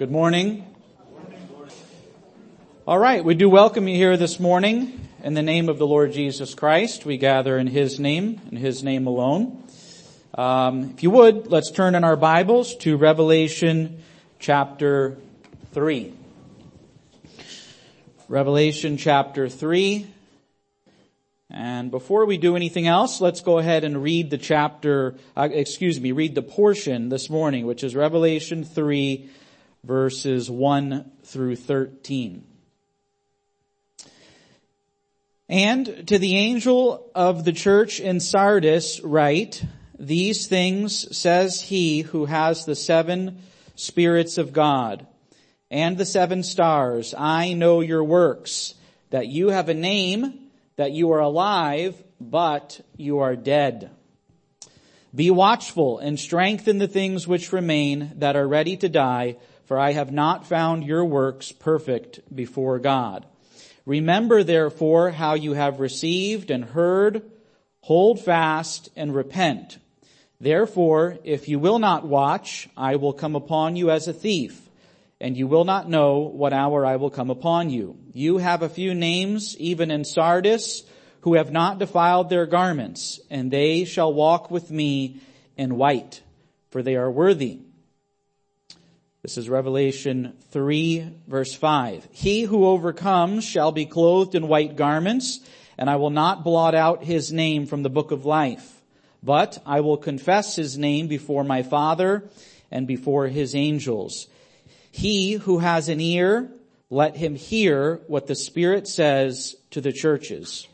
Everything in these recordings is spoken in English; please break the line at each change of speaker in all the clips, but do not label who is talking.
Good morning. All right, we do welcome you here this morning in the name of the Lord Jesus Christ. We gather in His name, in His name alone. Um, if you would, let's turn in our Bibles to Revelation chapter 3. Revelation chapter 3. And before we do anything else, let's go ahead and read the chapter, uh, excuse me, read the portion this morning, which is Revelation 3 verses 1 through 13. And to the angel of the church in Sardis write, these things says he who has the seven spirits of God and the seven stars. I know your works, that you have a name, that you are alive, but you are dead. Be watchful and strengthen the things which remain that are ready to die, for I have not found your works perfect before God. Remember therefore how you have received and heard, hold fast and repent. Therefore, if you will not watch, I will come upon you as a thief and you will not know what hour I will come upon you. You have a few names, even in Sardis, who have not defiled their garments, and they shall walk with me in white, for they are worthy. This is Revelation 3 verse 5. He who overcomes shall be clothed in white garments, and I will not blot out his name from the book of life, but I will confess his name before my Father and before his angels. He who has an ear, let him hear what the Spirit says to the churches.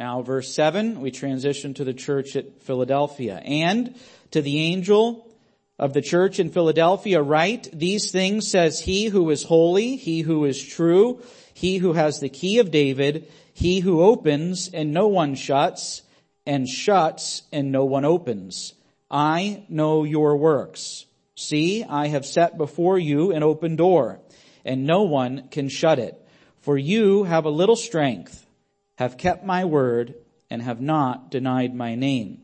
Now verse 7, we transition to the church at Philadelphia. And to the angel of the church in Philadelphia write, these things says he who is holy, he who is true, he who has the key of David, he who opens and no one shuts, and shuts and no one opens. I know your works. See, I have set before you an open door, and no one can shut it. For you have a little strength, have kept my word, and have not denied my name.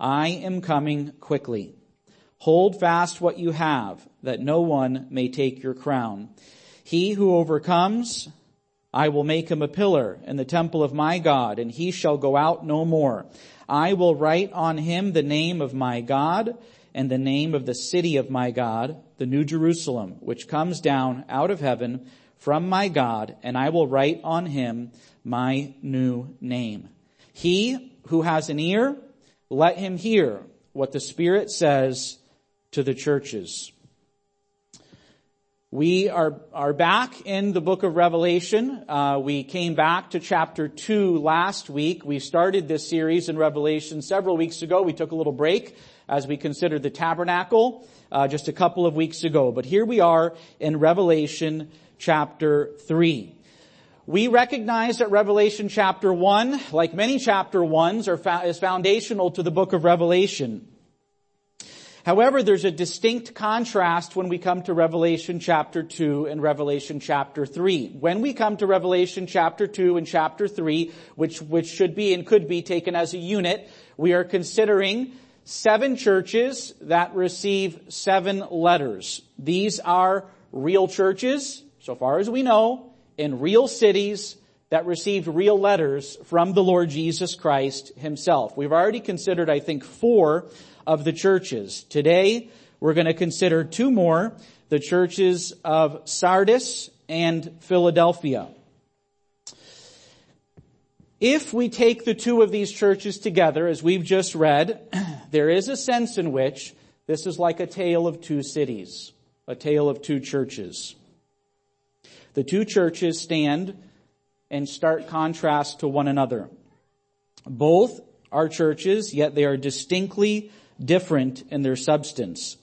I am coming quickly. Hold fast what you have, that no one may take your crown. He who overcomes, I will make him a pillar in the temple of my God, and he shall go out no more. I will write on him the name of my God and the name of the city of my God, the new Jerusalem, which comes down out of heaven from my God, and I will write on him my new name. He who has an ear, let him hear what the Spirit says to the churches. We are, are back in the book of Revelation. Uh, we came back to chapter 2 last week. We started this series in Revelation several weeks ago. We took a little break as we considered the tabernacle uh, just a couple of weeks ago. But here we are in Revelation chapter 3. We recognize that Revelation chapter 1, like many chapter 1s, are, is foundational to the book of Revelation. However, there's a distinct contrast when we come to Revelation chapter 2 and Revelation chapter 3. When we come to Revelation chapter 2 and chapter 3, which, which should be and could be taken as a unit, we are considering seven churches that receive seven letters. These are real churches, so far as we know, in real cities that received real letters from the Lord Jesus Christ himself. We've already considered, I think, four of the churches. Today, we're going to consider two more, the churches of Sardis and Philadelphia. If we take the two of these churches together, as we've just read, there is a sense in which this is like a tale of two cities, a tale of two churches. The two churches stand in stark contrast to one another. Both are churches, yet they are distinctly different in their substance.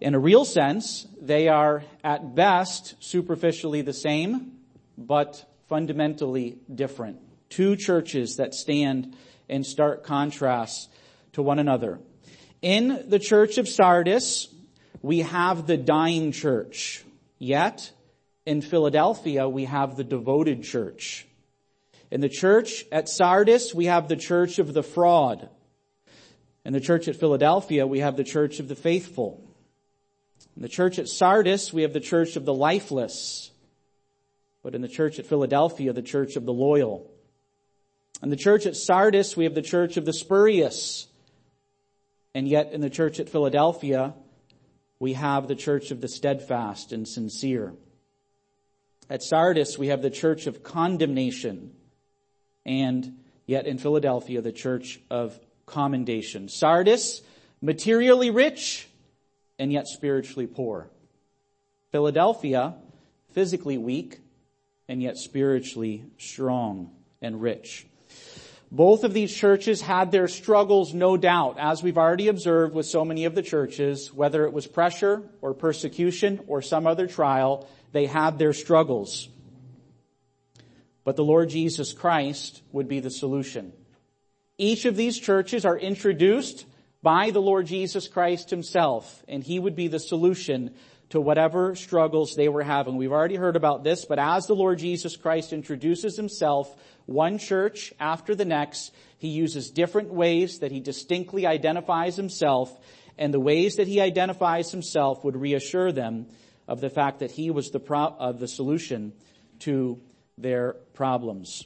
In a real sense, they are at best superficially the same, but fundamentally different. Two churches that stand in stark contrast to one another. In the church of Sardis, we have the dying church. Yet, in Philadelphia, we have the devoted church. In the church at Sardis, we have the church of the fraud. In the church at Philadelphia, we have the church of the faithful. In the church at Sardis, we have the church of the lifeless. But in the church at Philadelphia, the church of the loyal. In the church at Sardis, we have the church of the spurious. And yet in the church at Philadelphia, we have the church of the steadfast and sincere. At Sardis, we have the church of condemnation. And yet in Philadelphia, the church of commendation. Sardis, materially rich and yet spiritually poor. Philadelphia, physically weak and yet spiritually strong and rich. Both of these churches had their struggles, no doubt, as we've already observed with so many of the churches, whether it was pressure or persecution or some other trial, they had their struggles. But the Lord Jesus Christ would be the solution. Each of these churches are introduced by the Lord Jesus Christ himself, and he would be the solution to whatever struggles they were having. We've already heard about this, but as the Lord Jesus Christ introduces himself, one church after the next, he uses different ways that he distinctly identifies himself, and the ways that he identifies himself would reassure them of the fact that he was the pro- of the solution to their problems.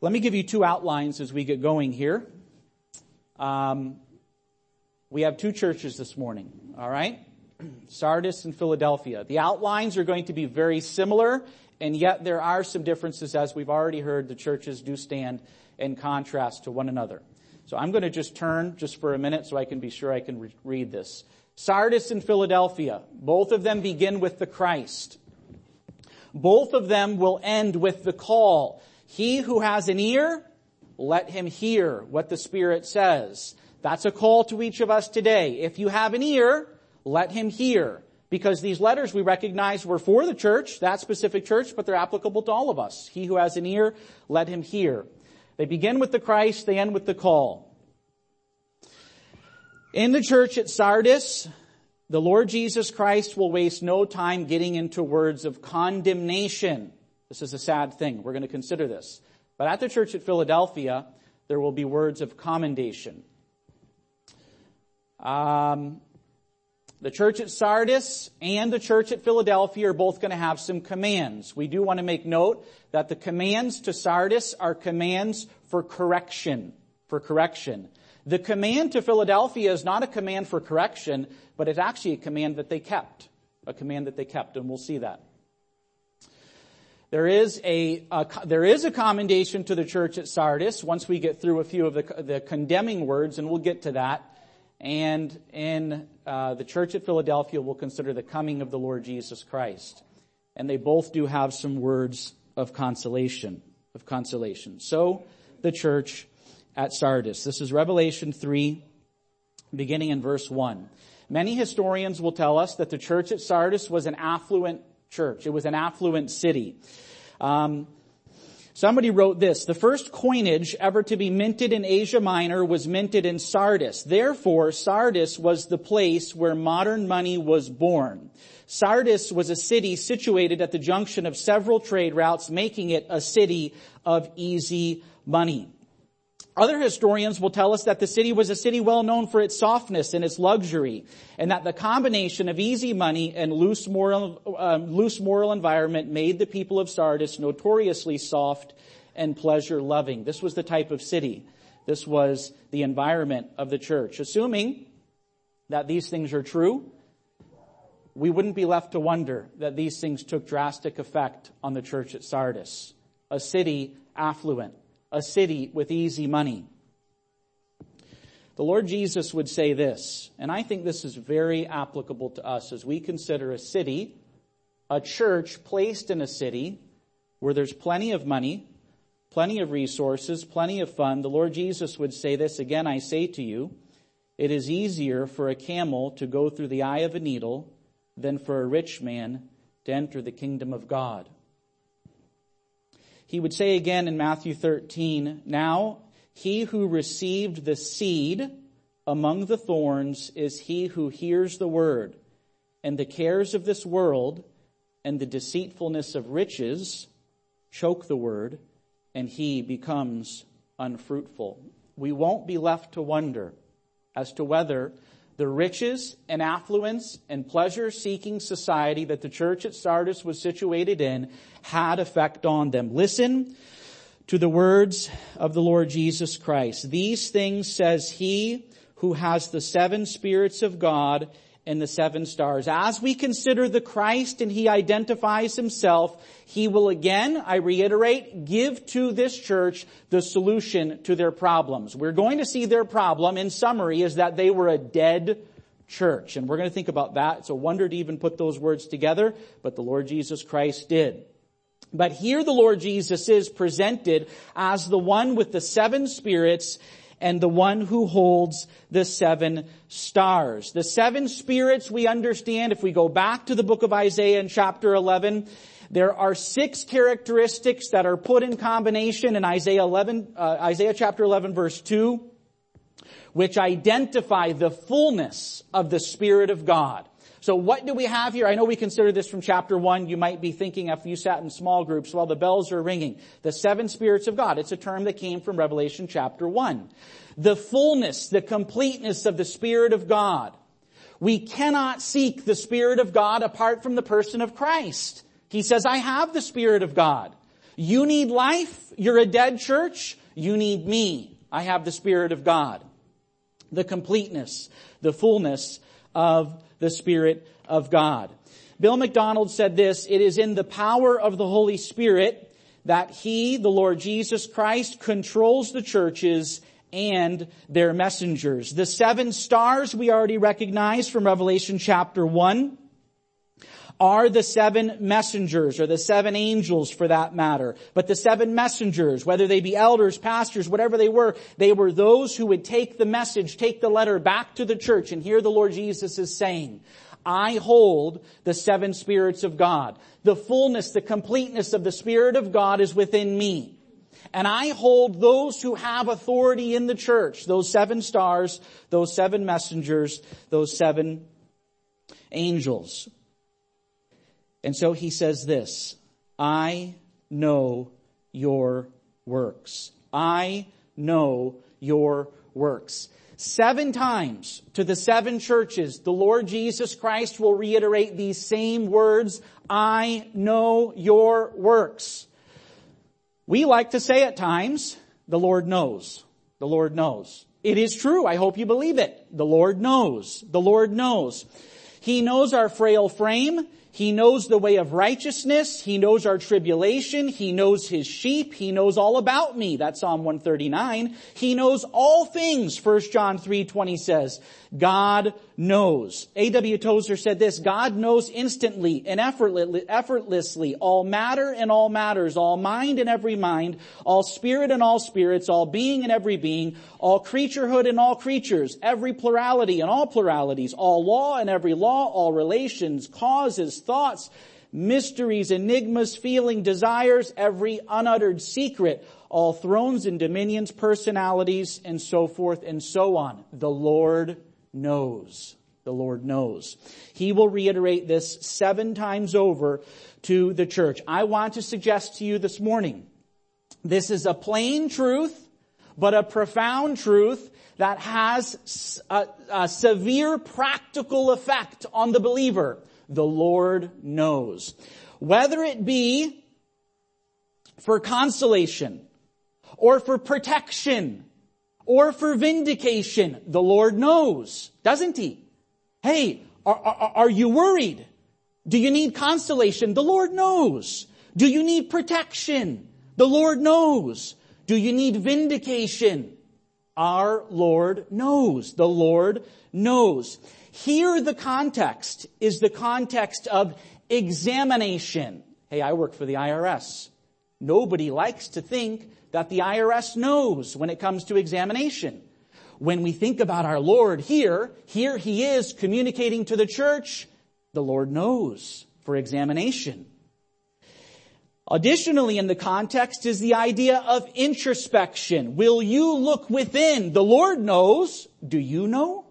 Let me give you two outlines as we get going here. Um, we have two churches this morning, all right? Sardis and Philadelphia. The outlines are going to be very similar, and yet there are some differences, as we've already heard, the churches do stand in contrast to one another. So I'm going to just turn just for a minute so I can be sure I can re- read this. Sardis and Philadelphia, both of them begin with the Christ. Both of them will end with the call. He who has an ear, let him hear what the Spirit says. That's a call to each of us today. If you have an ear, let him hear. Because these letters we recognize were for the church, that specific church, but they're applicable to all of us. He who has an ear, let him hear. They begin with the Christ, they end with the call. In the church at Sardis, the Lord Jesus Christ will waste no time getting into words of condemnation. This is a sad thing. We're going to consider this. But at the church at Philadelphia, there will be words of commendation. Um, the church at Sardis and the church at Philadelphia are both going to have some commands. We do want to make note that the commands to Sardis are commands for correction, for correction. The command to Philadelphia is not a command for correction, but it's actually a command that they kept. A command that they kept, and we'll see that. There is a, a, there is a commendation to the church at Sardis once we get through a few of the, the condemning words, and we'll get to that. And in uh, the church at Philadelphia, we'll consider the coming of the Lord Jesus Christ. And they both do have some words of consolation, of consolation. So the church at Sardis. This is Revelation 3, beginning in verse 1. Many historians will tell us that the church at Sardis was an affluent church. It was an affluent city. Um, somebody wrote this, the first coinage ever to be minted in Asia Minor was minted in Sardis. Therefore, Sardis was the place where modern money was born. Sardis was a city situated at the junction of several trade routes, making it a city of easy money. Other historians will tell us that the city was a city well known for its softness and its luxury, and that the combination of easy money and loose moral, um, loose moral environment made the people of Sardis notoriously soft and pleasure loving. This was the type of city. This was the environment of the church. Assuming that these things are true, we wouldn't be left to wonder that these things took drastic effect on the church at Sardis, a city affluent a city with easy money. The Lord Jesus would say this, and I think this is very applicable to us as we consider a city, a church placed in a city where there's plenty of money, plenty of resources, plenty of fun. The Lord Jesus would say this again, I say to you, It is easier for a camel to go through the eye of a needle than for a rich man to enter the kingdom of God. He would say again in Matthew 13, Now he who received the seed among the thorns is he who hears the word, and the cares of this world and the deceitfulness of riches choke the word, and he becomes unfruitful. We won't be left to wonder as to whether the riches and affluence and pleasure seeking society that the church at Sardis was situated in had effect on them. Listen to the words of the Lord Jesus Christ. These things says he who has the seven spirits of God and the seven stars. As we consider the Christ and he identifies himself, he will again, I reiterate, give to this church the solution to their problems. We're going to see their problem in summary is that they were a dead church. And we're going to think about that. It's a wonder to even put those words together, but the Lord Jesus Christ did. But here the Lord Jesus is presented as the one with the seven spirits and the one who holds the seven stars. The seven spirits we understand if we go back to the book of Isaiah in chapter 11, there are six characteristics that are put in combination in Isaiah 11, uh, Isaiah chapter 11 verse 2, which identify the fullness of the Spirit of God. So what do we have here? I know we consider this from chapter one. You might be thinking if you sat in small groups while the bells are ringing. The seven spirits of God. It's a term that came from Revelation chapter one. The fullness, the completeness of the Spirit of God. We cannot seek the Spirit of God apart from the person of Christ. He says, I have the Spirit of God. You need life. You're a dead church. You need me. I have the Spirit of God. The completeness, the fullness of the Spirit of God. Bill MacDonald said this, it is in the power of the Holy Spirit that He, the Lord Jesus Christ, controls the churches and their messengers. The seven stars we already recognize from Revelation chapter 1 are the seven messengers or the seven angels for that matter. But the seven messengers, whether they be elders, pastors, whatever they were, they were those who would take the message, take the letter back to the church. And here the Lord Jesus is saying, I hold the seven spirits of God. The fullness, the completeness of the Spirit of God is within me. And I hold those who have authority in the church, those seven stars, those seven messengers, those seven angels. And so he says this, I know your works. I know your works. Seven times to the seven churches, the Lord Jesus Christ will reiterate these same words, I know your works. We like to say at times, the Lord knows. The Lord knows. It is true. I hope you believe it. The Lord knows. The Lord knows. He knows our frail frame. He knows the way of righteousness. He knows our tribulation. He knows his sheep. He knows all about me. That's Psalm 139. He knows all things, 1 John 3:20 says. God knows. A.W. Tozer said this, God knows instantly and effortlessly all matter and all matters, all mind and every mind, all spirit and all spirits, all being and every being, all creaturehood and all creatures, every plurality and all pluralities, all law and every law, all relations, causes, thoughts, mysteries, enigmas, feeling, desires, every unuttered secret, all thrones and dominions, personalities, and so forth and so on. The Lord knows. The Lord knows. He will reiterate this seven times over to the church. I want to suggest to you this morning, this is a plain truth, but a profound truth that has a, a severe practical effect on the believer the Lord knows. Whether it be for consolation or for protection or for vindication, the Lord knows, doesn't He? Hey, are, are, are you worried? Do you need consolation? The Lord knows. Do you need protection? The Lord knows. Do you need vindication? Our Lord knows. The Lord knows. Here the context is the context of examination. Hey, I work for the IRS. Nobody likes to think that the IRS knows when it comes to examination. when we think about our Lord here, here he is communicating to the church, the Lord knows for examination. Additionally, in the context is the idea of introspection. Will you look within? The Lord knows. Do you know?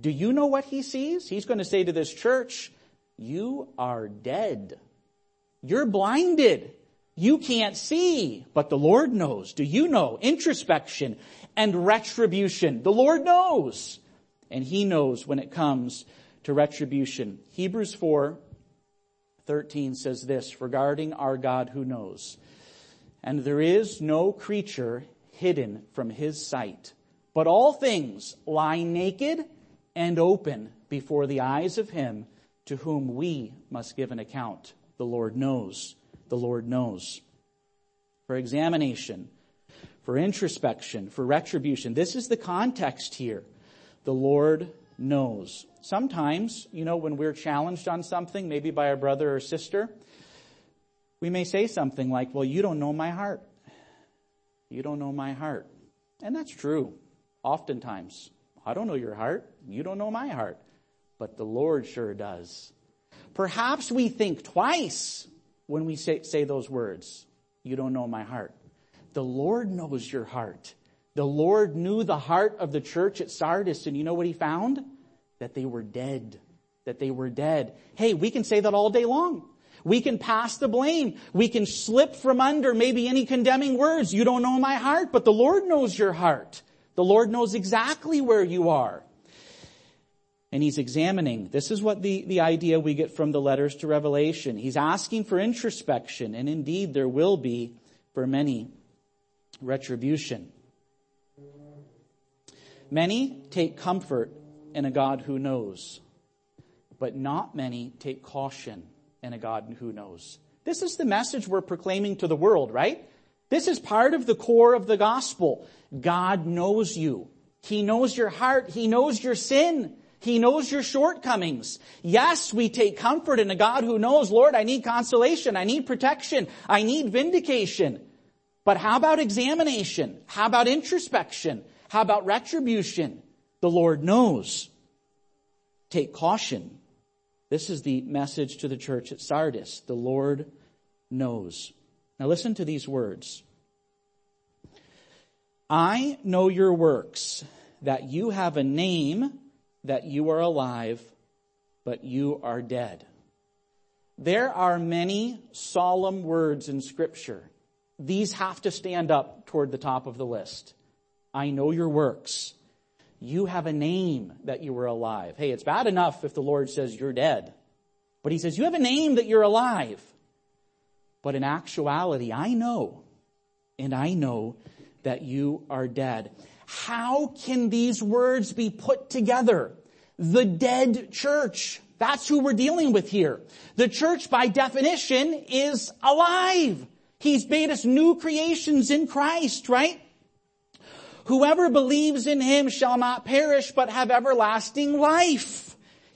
Do you know what he sees? He's going to say to this church, you are dead. You're blinded. You can't see, but the Lord knows. Do you know? Introspection and retribution. The Lord knows. And He knows when it comes to retribution. Hebrews 4, 13 says this regarding our God who knows. And there is no creature hidden from His sight, but all things lie naked and open before the eyes of Him to whom we must give an account. The Lord knows. The Lord knows. For examination, for introspection, for retribution. This is the context here. The Lord knows. Sometimes, you know, when we're challenged on something, maybe by a brother or sister, we may say something like, well, you don't know my heart. You don't know my heart. And that's true. Oftentimes. I don't know your heart. You don't know my heart but the Lord sure does. Perhaps we think twice when we say, say those words. You don't know my heart. The Lord knows your heart. The Lord knew the heart of the church at Sardis, and you know what he found? That they were dead. That they were dead. Hey, we can say that all day long. We can pass the blame. We can slip from under maybe any condemning words. You don't know my heart, but the Lord knows your heart. The Lord knows exactly where you are and he's examining. This is what the, the idea we get from the letters to Revelation. He's asking for introspection, and indeed there will be, for many, retribution. Many take comfort in a God who knows, but not many take caution in a God who knows. This is the message we're proclaiming to the world, right? This is part of the core of the gospel. God knows you. He knows your heart. He knows your sin. He knows your shortcomings. Yes, we take comfort in a God who knows, Lord, I need consolation. I need protection. I need vindication. But how about examination? How about introspection? How about retribution? The Lord knows. Take caution. This is the message to the church at Sardis. The Lord knows. Now listen to these words. I know your works, that you have a name that you are alive, but you are dead. There are many solemn words in scripture. These have to stand up toward the top of the list. I know your works. You have a name that you were alive. Hey, it's bad enough if the Lord says you're dead. But he says you have a name that you're alive. But in actuality, I know, and I know that you are dead. How can these words be put together? The dead church. That's who we're dealing with here. The church by definition is alive. He's made us new creations in Christ, right? Whoever believes in him shall not perish but have everlasting life.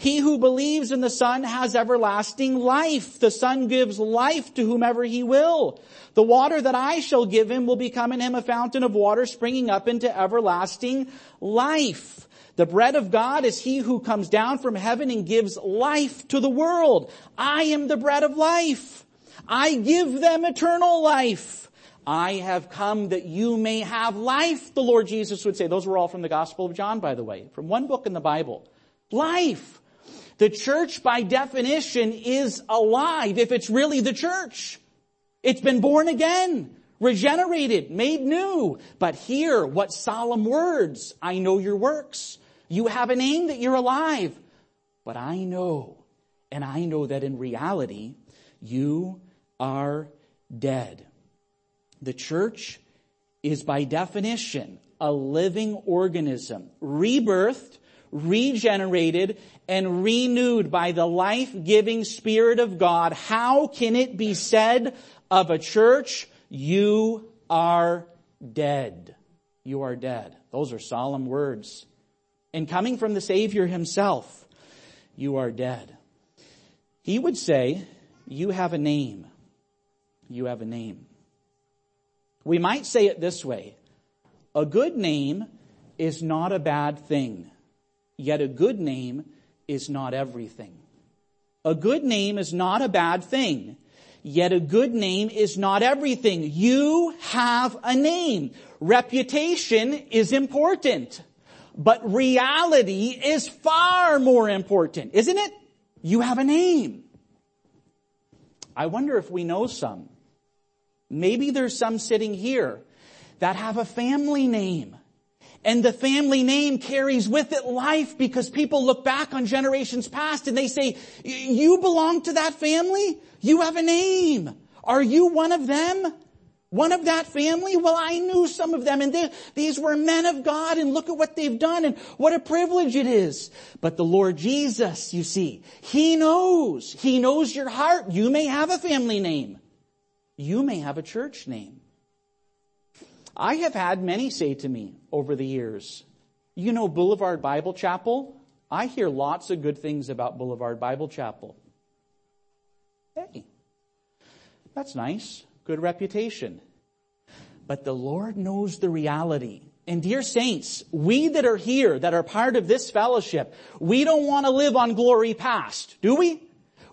He who believes in the Son has everlasting life. The Son gives life to whomever he will. The water that I shall give him will become in him a fountain of water springing up into everlasting life. The bread of God is he who comes down from heaven and gives life to the world. I am the bread of life. I give them eternal life. I have come that you may have life, the Lord Jesus would say. Those were all from the Gospel of John, by the way, from one book in the Bible. Life. The church by definition is alive if it's really the church. It's been born again, regenerated, made new. But here, what solemn words. I know your works. You have a name that you're alive. But I know, and I know that in reality, you are dead. The church is by definition a living organism, rebirthed, regenerated, and renewed by the life-giving Spirit of God, how can it be said of a church, you are dead? You are dead. Those are solemn words. And coming from the Savior himself, you are dead. He would say, you have a name. You have a name. We might say it this way. A good name is not a bad thing, yet a good name is not everything. A good name is not a bad thing, yet a good name is not everything. You have a name. Reputation is important, but reality is far more important, isn't it? You have a name. I wonder if we know some. Maybe there's some sitting here that have a family name. And the family name carries with it life because people look back on generations past and they say, you belong to that family? You have a name. Are you one of them? One of that family? Well, I knew some of them and they, these were men of God and look at what they've done and what a privilege it is. But the Lord Jesus, you see, He knows. He knows your heart. You may have a family name. You may have a church name. I have had many say to me over the years, you know Boulevard Bible Chapel? I hear lots of good things about Boulevard Bible Chapel. Hey, that's nice. Good reputation. But the Lord knows the reality. And dear saints, we that are here, that are part of this fellowship, we don't want to live on glory past, do we?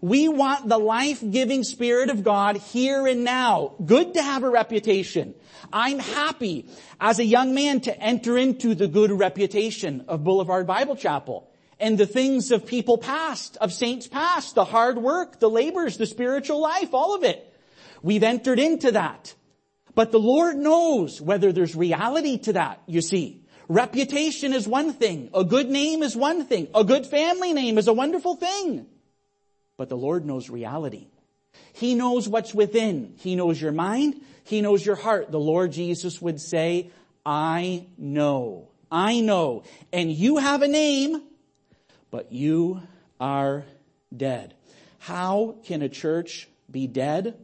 We want the life-giving Spirit of God here and now. Good to have a reputation. I'm happy as a young man to enter into the good reputation of Boulevard Bible Chapel and the things of people past, of saints past, the hard work, the labors, the spiritual life, all of it. We've entered into that. But the Lord knows whether there's reality to that, you see. Reputation is one thing. A good name is one thing. A good family name is a wonderful thing. But the Lord knows reality. He knows what's within. He knows your mind. He knows your heart. The Lord Jesus would say, I know. I know. And you have a name, but you are dead. How can a church be dead?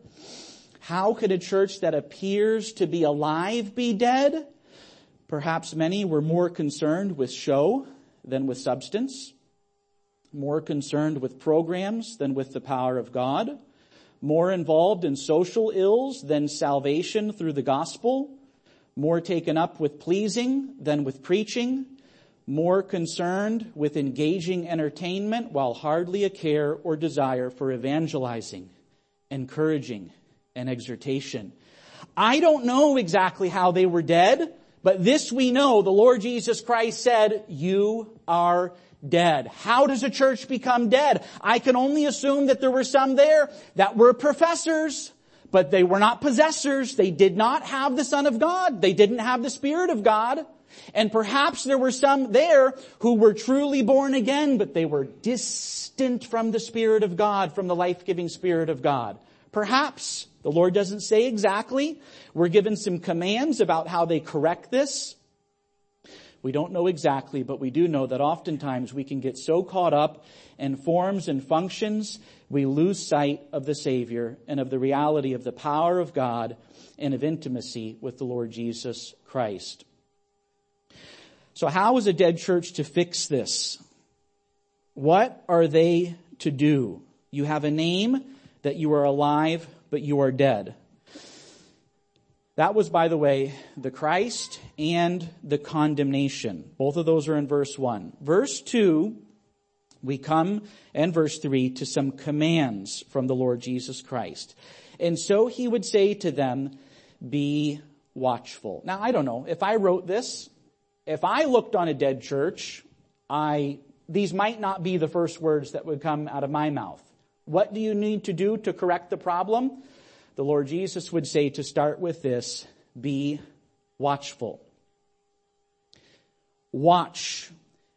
How could a church that appears to be alive be dead? Perhaps many were more concerned with show than with substance more concerned with programs than with the power of God, more involved in social ills than salvation through the gospel, more taken up with pleasing than with preaching, more concerned with engaging entertainment while hardly a care or desire for evangelizing, encouraging, and exhortation. I don't know exactly how they were dead, but this we know, the Lord Jesus Christ said, you are dead. How does a church become dead? I can only assume that there were some there that were professors, but they were not possessors. They did not have the Son of God. They didn't have the Spirit of God. And perhaps there were some there who were truly born again, but they were distant from the Spirit of God, from the life-giving Spirit of God. Perhaps. The Lord doesn't say exactly. We're given some commands about how they correct this. We don't know exactly, but we do know that oftentimes we can get so caught up in forms and functions, we lose sight of the Savior and of the reality of the power of God and of intimacy with the Lord Jesus Christ. So how is a dead church to fix this? What are they to do? You have a name that you are alive, but you are dead. That was, by the way, the Christ and the condemnation. Both of those are in verse 1. Verse 2, we come, and verse 3, to some commands from the Lord Jesus Christ. And so he would say to them, be watchful. Now, I don't know. If I wrote this, if I looked on a dead church, I, these might not be the first words that would come out of my mouth. What do you need to do to correct the problem? The Lord Jesus would say to start with this, be watchful. Watch.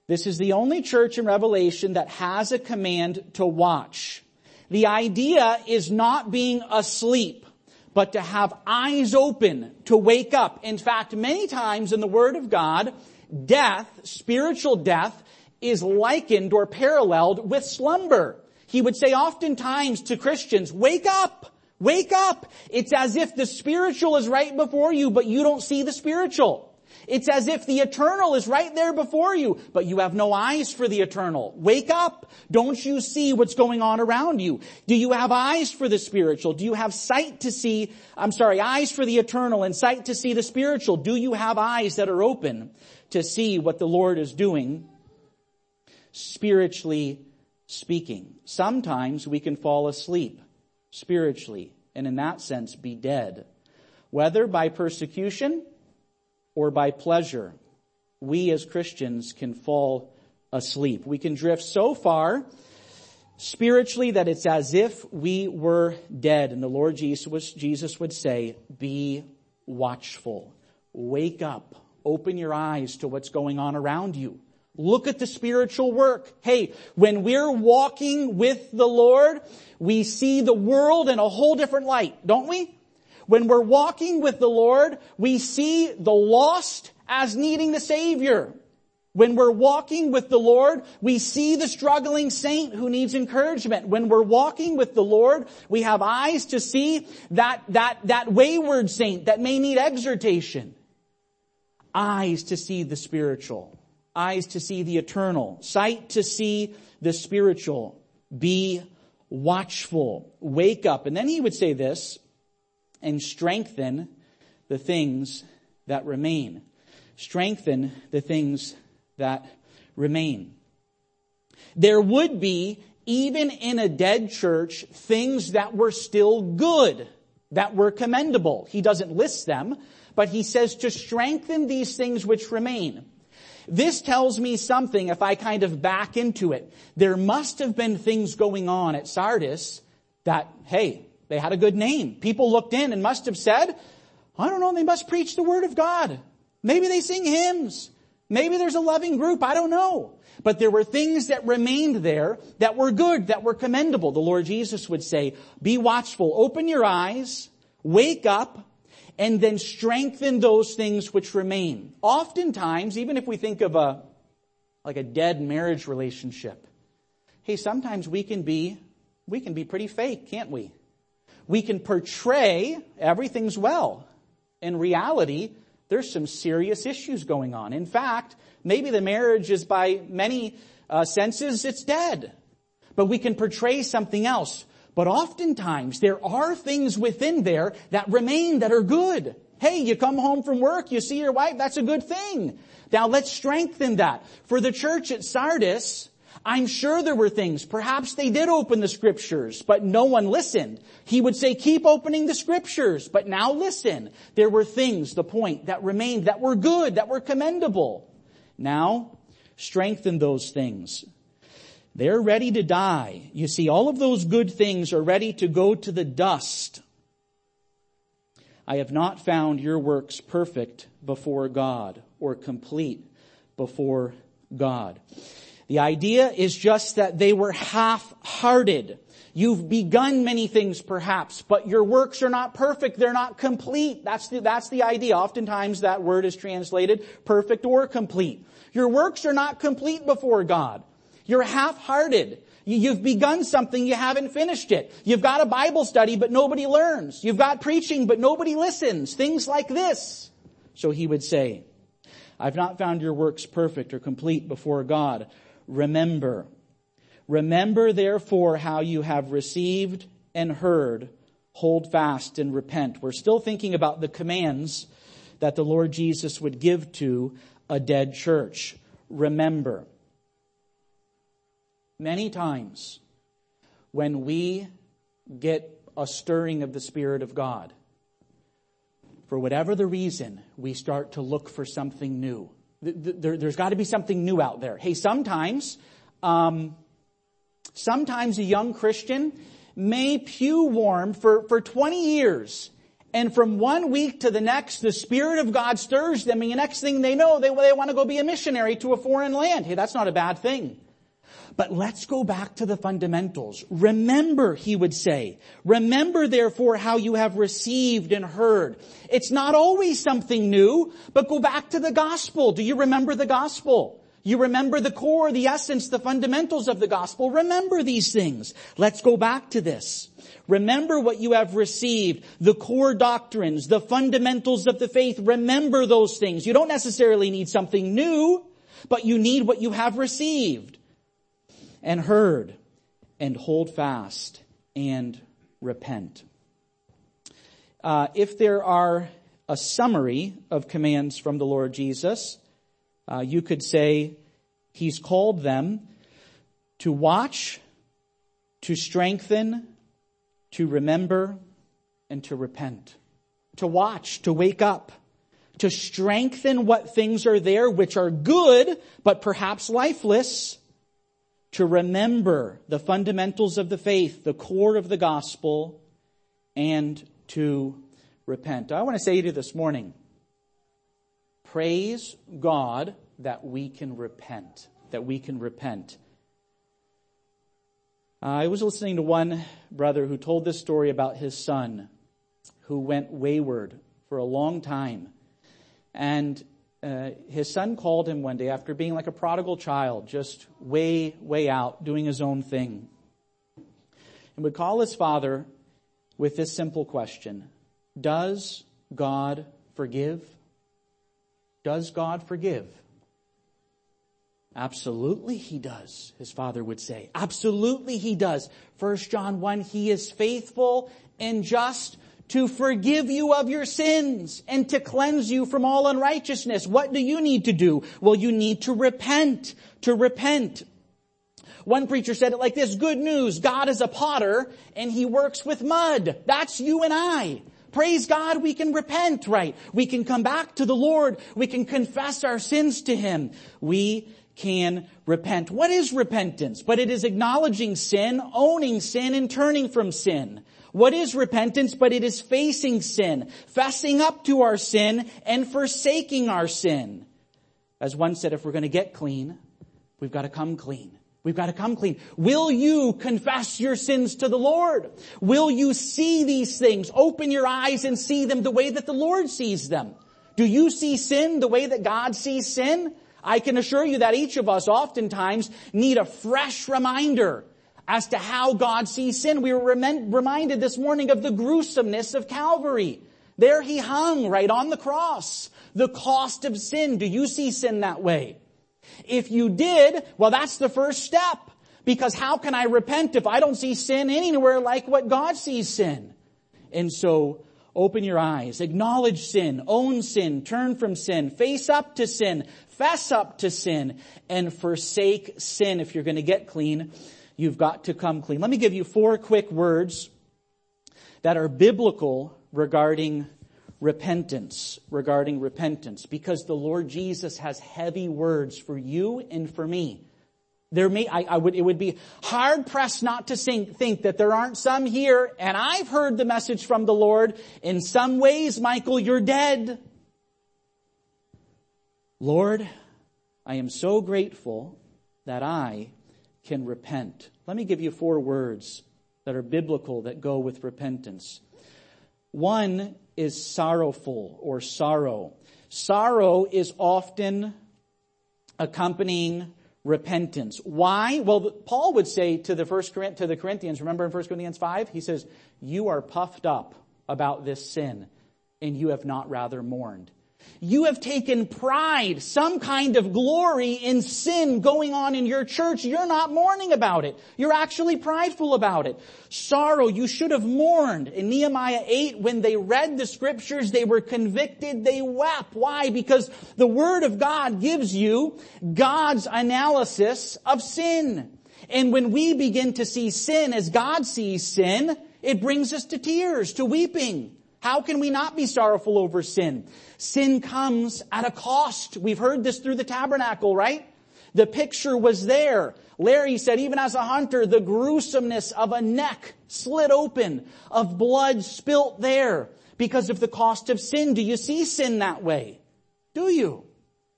This is the only church in Revelation that has a command to watch. The idea is not being asleep, but to have eyes open, to wake up. In fact, many times in the Word of God, death, spiritual death, is likened or paralleled with slumber. He would say oftentimes to Christians, wake up! Wake up! It's as if the spiritual is right before you, but you don't see the spiritual. It's as if the eternal is right there before you, but you have no eyes for the eternal. Wake up. Don't you see what's going on around you? Do you have eyes for the spiritual? Do you have sight to see, I'm sorry, eyes for the eternal and sight to see the spiritual? Do you have eyes that are open to see what the Lord is doing spiritually speaking? Sometimes we can fall asleep spiritually and in that sense be dead. Whether by persecution or by pleasure, we as Christians can fall asleep. We can drift so far spiritually that it's as if we were dead. And the Lord Jesus, Jesus would say, be watchful. Wake up. Open your eyes to what's going on around you. Look at the spiritual work. Hey, when we're walking with the Lord, we see the world in a whole different light, don't we? When we're walking with the Lord, we see the lost as needing the Savior. When we're walking with the Lord, we see the struggling saint who needs encouragement. When we're walking with the Lord, we have eyes to see that, that, that wayward saint that may need exhortation. Eyes to see the spiritual. Eyes to see the eternal. Sight to see the spiritual. Be watchful. Wake up. And then he would say this, and strengthen the things that remain. Strengthen the things that remain. There would be, even in a dead church, things that were still good, that were commendable. He doesn't list them, but he says to strengthen these things which remain. This tells me something if I kind of back into it. There must have been things going on at Sardis that, hey, they had a good name. People looked in and must have said, I don't know, they must preach the word of God. Maybe they sing hymns. Maybe there's a loving group. I don't know. But there were things that remained there that were good, that were commendable. The Lord Jesus would say, be watchful, open your eyes, wake up, and then strengthen those things which remain. Oftentimes, even if we think of a, like a dead marriage relationship, hey, sometimes we can be, we can be pretty fake, can't we? we can portray everything's well. In reality, there's some serious issues going on. In fact, maybe the marriage is by many uh, senses, it's dead. But we can portray something else. But oftentimes there are things within there that remain that are good. Hey, you come home from work, you see your wife, that's a good thing. Now let's strengthen that. For the church at Sardis, I'm sure there were things. Perhaps they did open the scriptures, but no one listened. He would say, keep opening the scriptures, but now listen. There were things, the point, that remained, that were good, that were commendable. Now, strengthen those things. They're ready to die. You see, all of those good things are ready to go to the dust. I have not found your works perfect before God or complete before God. The idea is just that they were half-hearted. You've begun many things perhaps, but your works are not perfect. They're not complete. That's the, that's the idea. Oftentimes that word is translated perfect or complete. Your works are not complete before God. You're half-hearted. You've begun something, you haven't finished it. You've got a Bible study, but nobody learns. You've got preaching, but nobody listens. Things like this. So he would say, I've not found your works perfect or complete before God remember. Remember therefore how you have received and heard, hold fast and repent. We're still thinking about the commands that the Lord Jesus would give to a dead church. Remember. Many times when we get a stirring of the Spirit of God, for whatever the reason, we start to look for something new there, has got to be something new out there. Hey, sometimes, um, sometimes a young Christian may pew warm for, for 20 years. And from one week to the next, the Spirit of God stirs them, and the next thing they know, they, they want to go be a missionary to a foreign land. Hey, that's not a bad thing. But let's go back to the fundamentals. Remember, he would say, remember therefore how you have received and heard. It's not always something new, but go back to the gospel. Do you remember the gospel? You remember the core, the essence, the fundamentals of the gospel. Remember these things. Let's go back to this. Remember what you have received, the core doctrines, the fundamentals of the faith. Remember those things. You don't necessarily need something new, but you need what you have received and heard and hold fast and repent. Uh, if there are a summary of commands from the Lord Jesus, uh, you could say he's called them to watch, to strengthen, to remember, and to repent. To watch, to wake up, to strengthen what things are there which are good, but perhaps lifeless, to remember the fundamentals of the faith, the core of the gospel, and to repent. I want to say to you this morning, praise God that we can repent, that we can repent. Uh, I was listening to one brother who told this story about his son who went wayward for a long time. And uh, his son called him one day after being like a prodigal child, just way, way out, doing his own thing. And would call his father with this simple question. Does God forgive? Does God forgive? Absolutely he does, his father would say. Absolutely he does. First John 1, he is faithful and just to forgive you of your sins and to cleanse you from all unrighteousness. What do you need to do? Well, you need to repent, to repent. One preacher said it like this, good news, God is a potter and he works with mud. That's you and I. Praise God, we can repent, right? We can come back to the Lord. We can confess our sins to Him. We can repent. What is repentance? But it is acknowledging sin, owning sin, and turning from sin. What is repentance? But it is facing sin, fessing up to our sin, and forsaking our sin. As one said, if we're going to get clean, we've got to come clean. We've got to come clean. Will you confess your sins to the Lord? Will you see these things? Open your eyes and see them the way that the Lord sees them. Do you see sin the way that God sees sin? I can assure you that each of us oftentimes need a fresh reminder as to how God sees sin. We were reminded this morning of the gruesomeness of Calvary. There he hung right on the cross. The cost of sin. Do you see sin that way? If you did, well that's the first step. Because how can I repent if I don't see sin anywhere like what God sees sin? And so, open your eyes, acknowledge sin, own sin, turn from sin, face up to sin, fess up to sin, and forsake sin. If you're going to get clean, you've got to come clean. Let me give you four quick words that are biblical regarding repentance, regarding repentance, because the Lord Jesus has heavy words for you and for me. There may, I, I would, it would be hard pressed not to think, think that there aren't some here, and I've heard the message from the Lord. In some ways, Michael, you're dead. Lord, I am so grateful that I can repent. Let me give you four words that are biblical that go with repentance. One is sorrowful or sorrow. Sorrow is often accompanying repentance. Why? Well, Paul would say to the first to the Corinthians, remember in 1 Corinthians 5, he says, "You are puffed up about this sin, and you have not rather mourned." You have taken pride, some kind of glory in sin going on in your church. You're not mourning about it. You're actually prideful about it. Sorrow, you should have mourned. In Nehemiah 8, when they read the scriptures, they were convicted, they wept. Why? Because the Word of God gives you God's analysis of sin. And when we begin to see sin as God sees sin, it brings us to tears, to weeping. How can we not be sorrowful over sin? Sin comes at a cost. We've heard this through the tabernacle, right? The picture was there. Larry said, even as a hunter, the gruesomeness of a neck slit open, of blood spilt there because of the cost of sin. Do you see sin that way? Do you?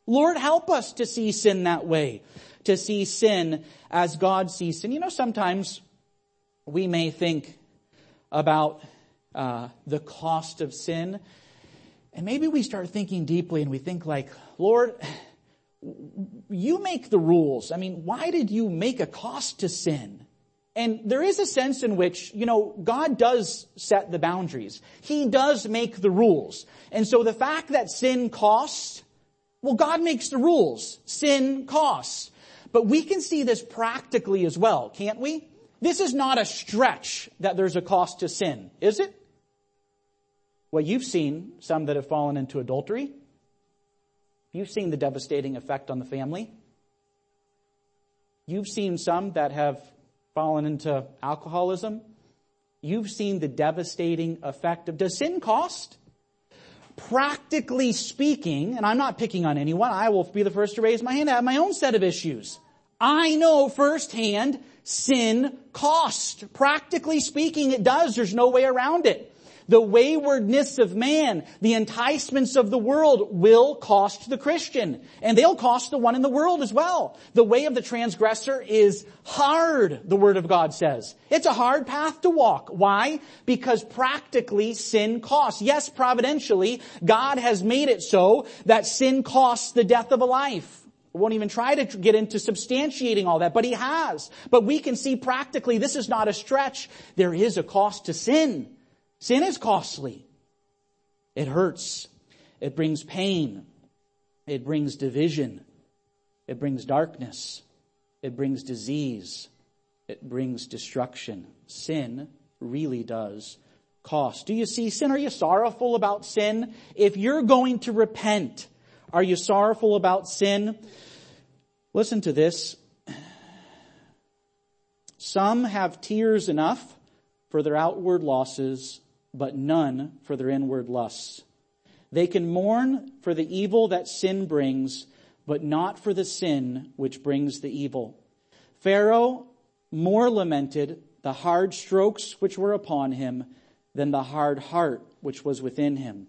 Lord, help us to see sin that way. To see sin as God sees sin. You know, sometimes we may think about uh, the cost of sin. And maybe we start thinking deeply and we think like, Lord, you make the rules. I mean, why did you make a cost to sin? And there is a sense in which, you know, God does set the boundaries. He does make the rules. And so the fact that sin costs, well, God makes the rules. Sin costs. But we can see this practically as well, can't we? This is not a stretch that there's a cost to sin, is it? Well, you've seen some that have fallen into adultery. You've seen the devastating effect on the family. You've seen some that have fallen into alcoholism. You've seen the devastating effect of, does sin cost? Practically speaking, and I'm not picking on anyone, I will be the first to raise my hand. I have my own set of issues. I know firsthand sin cost. Practically speaking, it does. There's no way around it. The waywardness of man, the enticements of the world will cost the Christian. And they'll cost the one in the world as well. The way of the transgressor is hard, the Word of God says. It's a hard path to walk. Why? Because practically sin costs. Yes, providentially, God has made it so that sin costs the death of a life. I won't even try to get into substantiating all that, but he has. But we can see practically this is not a stretch. There is a cost to sin. Sin is costly. It hurts. It brings pain. It brings division. It brings darkness. It brings disease. It brings destruction. Sin really does cost. Do you see sin? Are you sorrowful about sin? If you're going to repent, are you sorrowful about sin? Listen to this. Some have tears enough for their outward losses, but none for their inward lusts. They can mourn for the evil that sin brings, but not for the sin which brings the evil. Pharaoh more lamented the hard strokes which were upon him than the hard heart which was within him.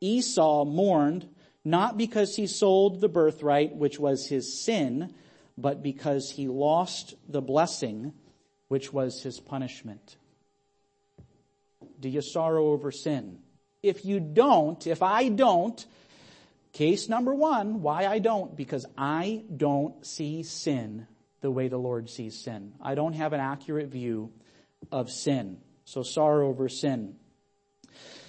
Esau mourned not because he sold the birthright, which was his sin, but because he lost the blessing, which was his punishment. Do you sorrow over sin? If you don't, if I don't, case number one, why I don't, because I don't see sin the way the Lord sees sin. I don't have an accurate view of sin. So sorrow over sin.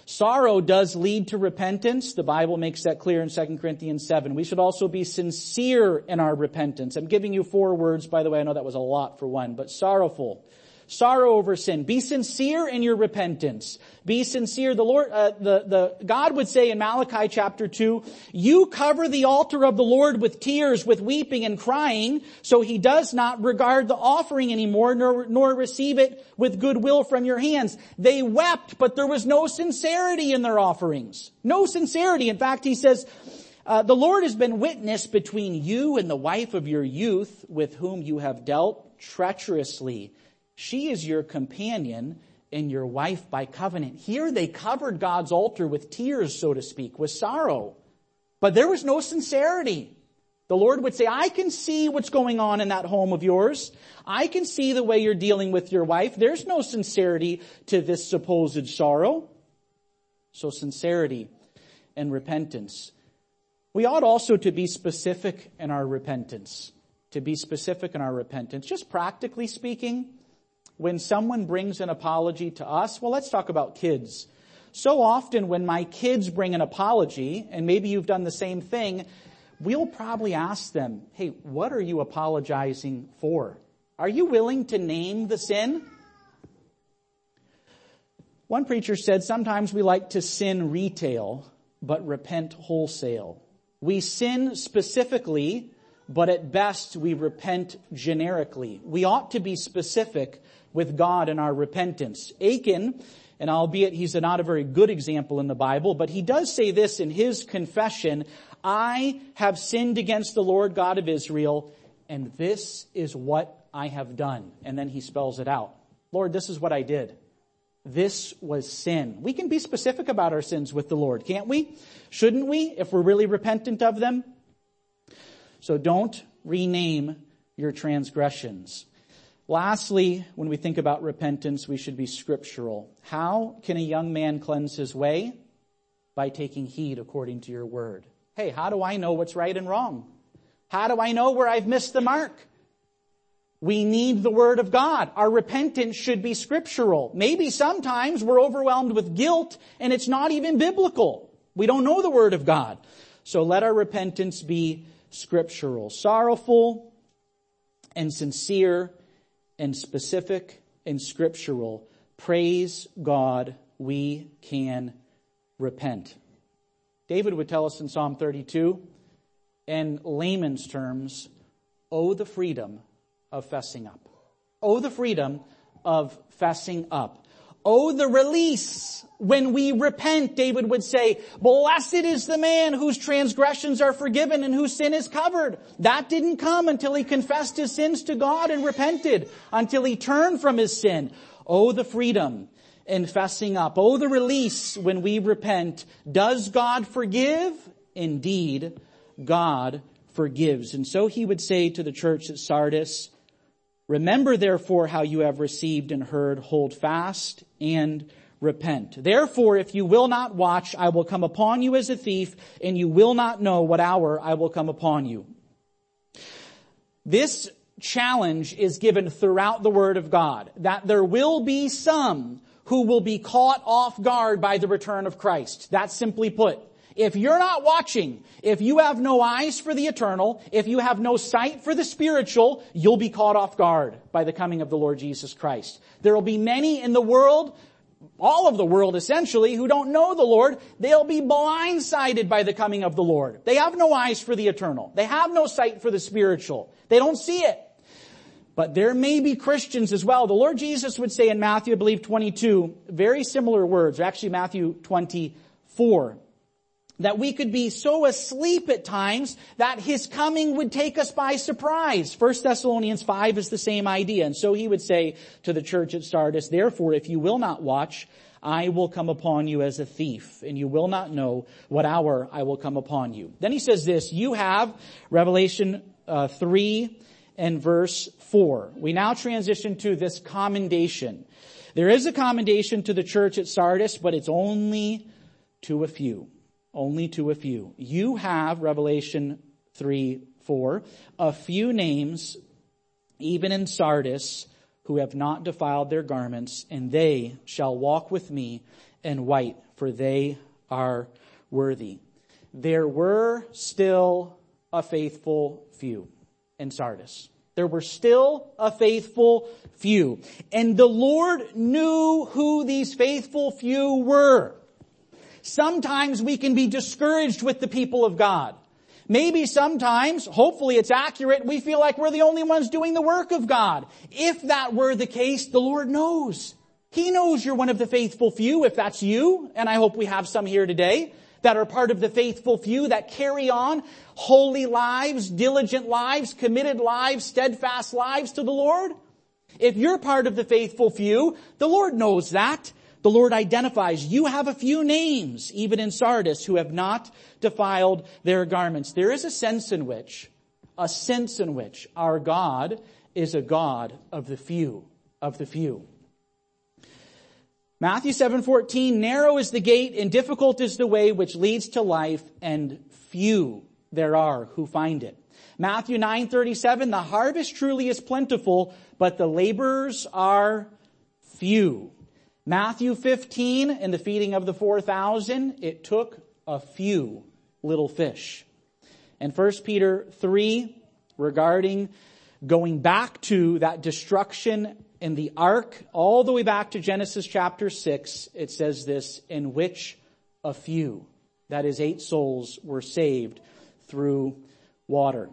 Sorrow does lead to repentance. The Bible makes that clear in 2 Corinthians 7. We should also be sincere in our repentance. I'm giving you four words, by the way. I know that was a lot for one, but sorrowful, sorrow over sin. Be sincere in your repentance. Be sincere. The Lord, uh, the, the, God would say in Malachi chapter 2, you cover the altar of the Lord with tears, with weeping and crying, so he does not regard the offering anymore, nor, nor receive it with goodwill from your hands. They wept, but there was no sincerity in their offerings. No sincerity. In fact, he says, uh, the Lord has been witness between you and the wife of your youth with whom you have dealt treacherously she is your companion and your wife by covenant. Here they covered God's altar with tears, so to speak, with sorrow. But there was no sincerity. The Lord would say, I can see what's going on in that home of yours. I can see the way you're dealing with your wife. There's no sincerity to this supposed sorrow. So sincerity and repentance. We ought also to be specific in our repentance. To be specific in our repentance. Just practically speaking, when someone brings an apology to us, well, let's talk about kids. So often when my kids bring an apology, and maybe you've done the same thing, we'll probably ask them, hey, what are you apologizing for? Are you willing to name the sin? One preacher said sometimes we like to sin retail, but repent wholesale. We sin specifically, but at best we repent generically. We ought to be specific with God in our repentance. Achan, and albeit he's not a very good example in the Bible, but he does say this in his confession, I have sinned against the Lord God of Israel, and this is what I have done. And then he spells it out. Lord, this is what I did. This was sin. We can be specific about our sins with the Lord, can't we? Shouldn't we, if we're really repentant of them? So don't rename your transgressions. Lastly, when we think about repentance, we should be scriptural. How can a young man cleanse his way? By taking heed according to your word. Hey, how do I know what's right and wrong? How do I know where I've missed the mark? We need the Word of God. Our repentance should be scriptural. Maybe sometimes we're overwhelmed with guilt and it's not even biblical. We don't know the Word of God. So let our repentance be scriptural. Sorrowful and sincere and specific and scriptural. Praise God, we can repent. David would tell us in Psalm 32, in layman's terms, oh the freedom of fessing up. Oh, the freedom of fessing up. Oh, the release when we repent, David would say, blessed is the man whose transgressions are forgiven and whose sin is covered. That didn't come until he confessed his sins to God and repented, until he turned from his sin. Oh, the freedom in fessing up. Oh, the release when we repent. Does God forgive? Indeed, God forgives. And so he would say to the church at Sardis, Remember therefore how you have received and heard, hold fast and repent. Therefore, if you will not watch, I will come upon you as a thief, and you will not know what hour I will come upon you. This challenge is given throughout the Word of God, that there will be some who will be caught off guard by the return of Christ. That's simply put. If you're not watching, if you have no eyes for the eternal, if you have no sight for the spiritual, you'll be caught off guard by the coming of the Lord Jesus Christ. There will be many in the world, all of the world essentially, who don't know the Lord. They'll be blindsided by the coming of the Lord. They have no eyes for the eternal. They have no sight for the spiritual. They don't see it. But there may be Christians as well. The Lord Jesus would say in Matthew, I believe 22, very similar words, actually Matthew 24 that we could be so asleep at times that his coming would take us by surprise. 1 Thessalonians 5 is the same idea. And so he would say to the church at Sardis, therefore, if you will not watch, I will come upon you as a thief, and you will not know what hour I will come upon you. Then he says this, you have, Revelation uh, 3 and verse 4. We now transition to this commendation. There is a commendation to the church at Sardis, but it's only to a few only to a few. You have, Revelation 3, 4, a few names, even in Sardis, who have not defiled their garments, and they shall walk with me in white, for they are worthy. There were still a faithful few in Sardis. There were still a faithful few. And the Lord knew who these faithful few were. Sometimes we can be discouraged with the people of God. Maybe sometimes, hopefully it's accurate, we feel like we're the only ones doing the work of God. If that were the case, the Lord knows. He knows you're one of the faithful few, if that's you, and I hope we have some here today that are part of the faithful few that carry on holy lives, diligent lives, committed lives, steadfast lives to the Lord. If you're part of the faithful few, the Lord knows that. The Lord identifies, you have a few names, even in Sardis, who have not defiled their garments. There is a sense in which, a sense in which our God is a God of the few, of the few. Matthew 7:14 narrow is the gate and difficult is the way which leads to life and few there are who find it. Matthew 9:37 the harvest truly is plentiful but the laborers are few. Matthew 15, in the feeding of the 4,000, it took a few little fish. And 1 Peter 3, regarding going back to that destruction in the ark, all the way back to Genesis chapter 6, it says this, in which a few, that is eight souls, were saved through water.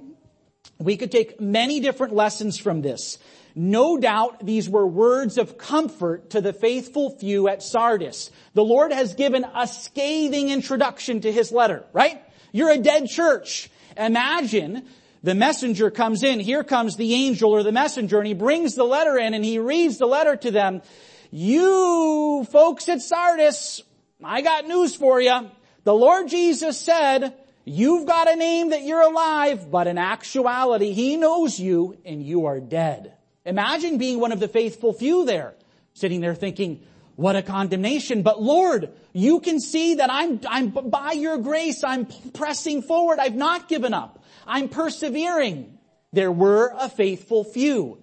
We could take many different lessons from this. No doubt these were words of comfort to the faithful few at Sardis. The Lord has given a scathing introduction to his letter, right? You're a dead church. Imagine the messenger comes in, here comes the angel or the messenger, and he brings the letter in and he reads the letter to them. You folks at Sardis, I got news for you. The Lord Jesus said, you've got a name that you're alive, but in actuality, He knows you and you are dead. Imagine being one of the faithful few there, sitting there thinking, What a condemnation. But Lord, you can see that I'm, I'm by your grace, I'm pressing forward. I've not given up. I'm persevering. There were a faithful few.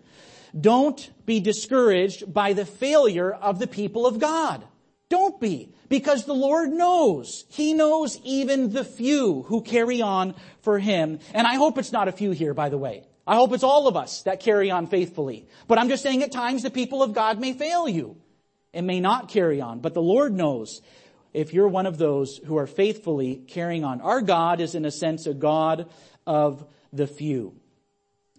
Don't be discouraged by the failure of the people of God. Don't be. Because the Lord knows. He knows even the few who carry on for Him. And I hope it's not a few here, by the way. I hope it's all of us that carry on faithfully. But I'm just saying at times the people of God may fail you and may not carry on. But the Lord knows if you're one of those who are faithfully carrying on. Our God is in a sense a God of the few.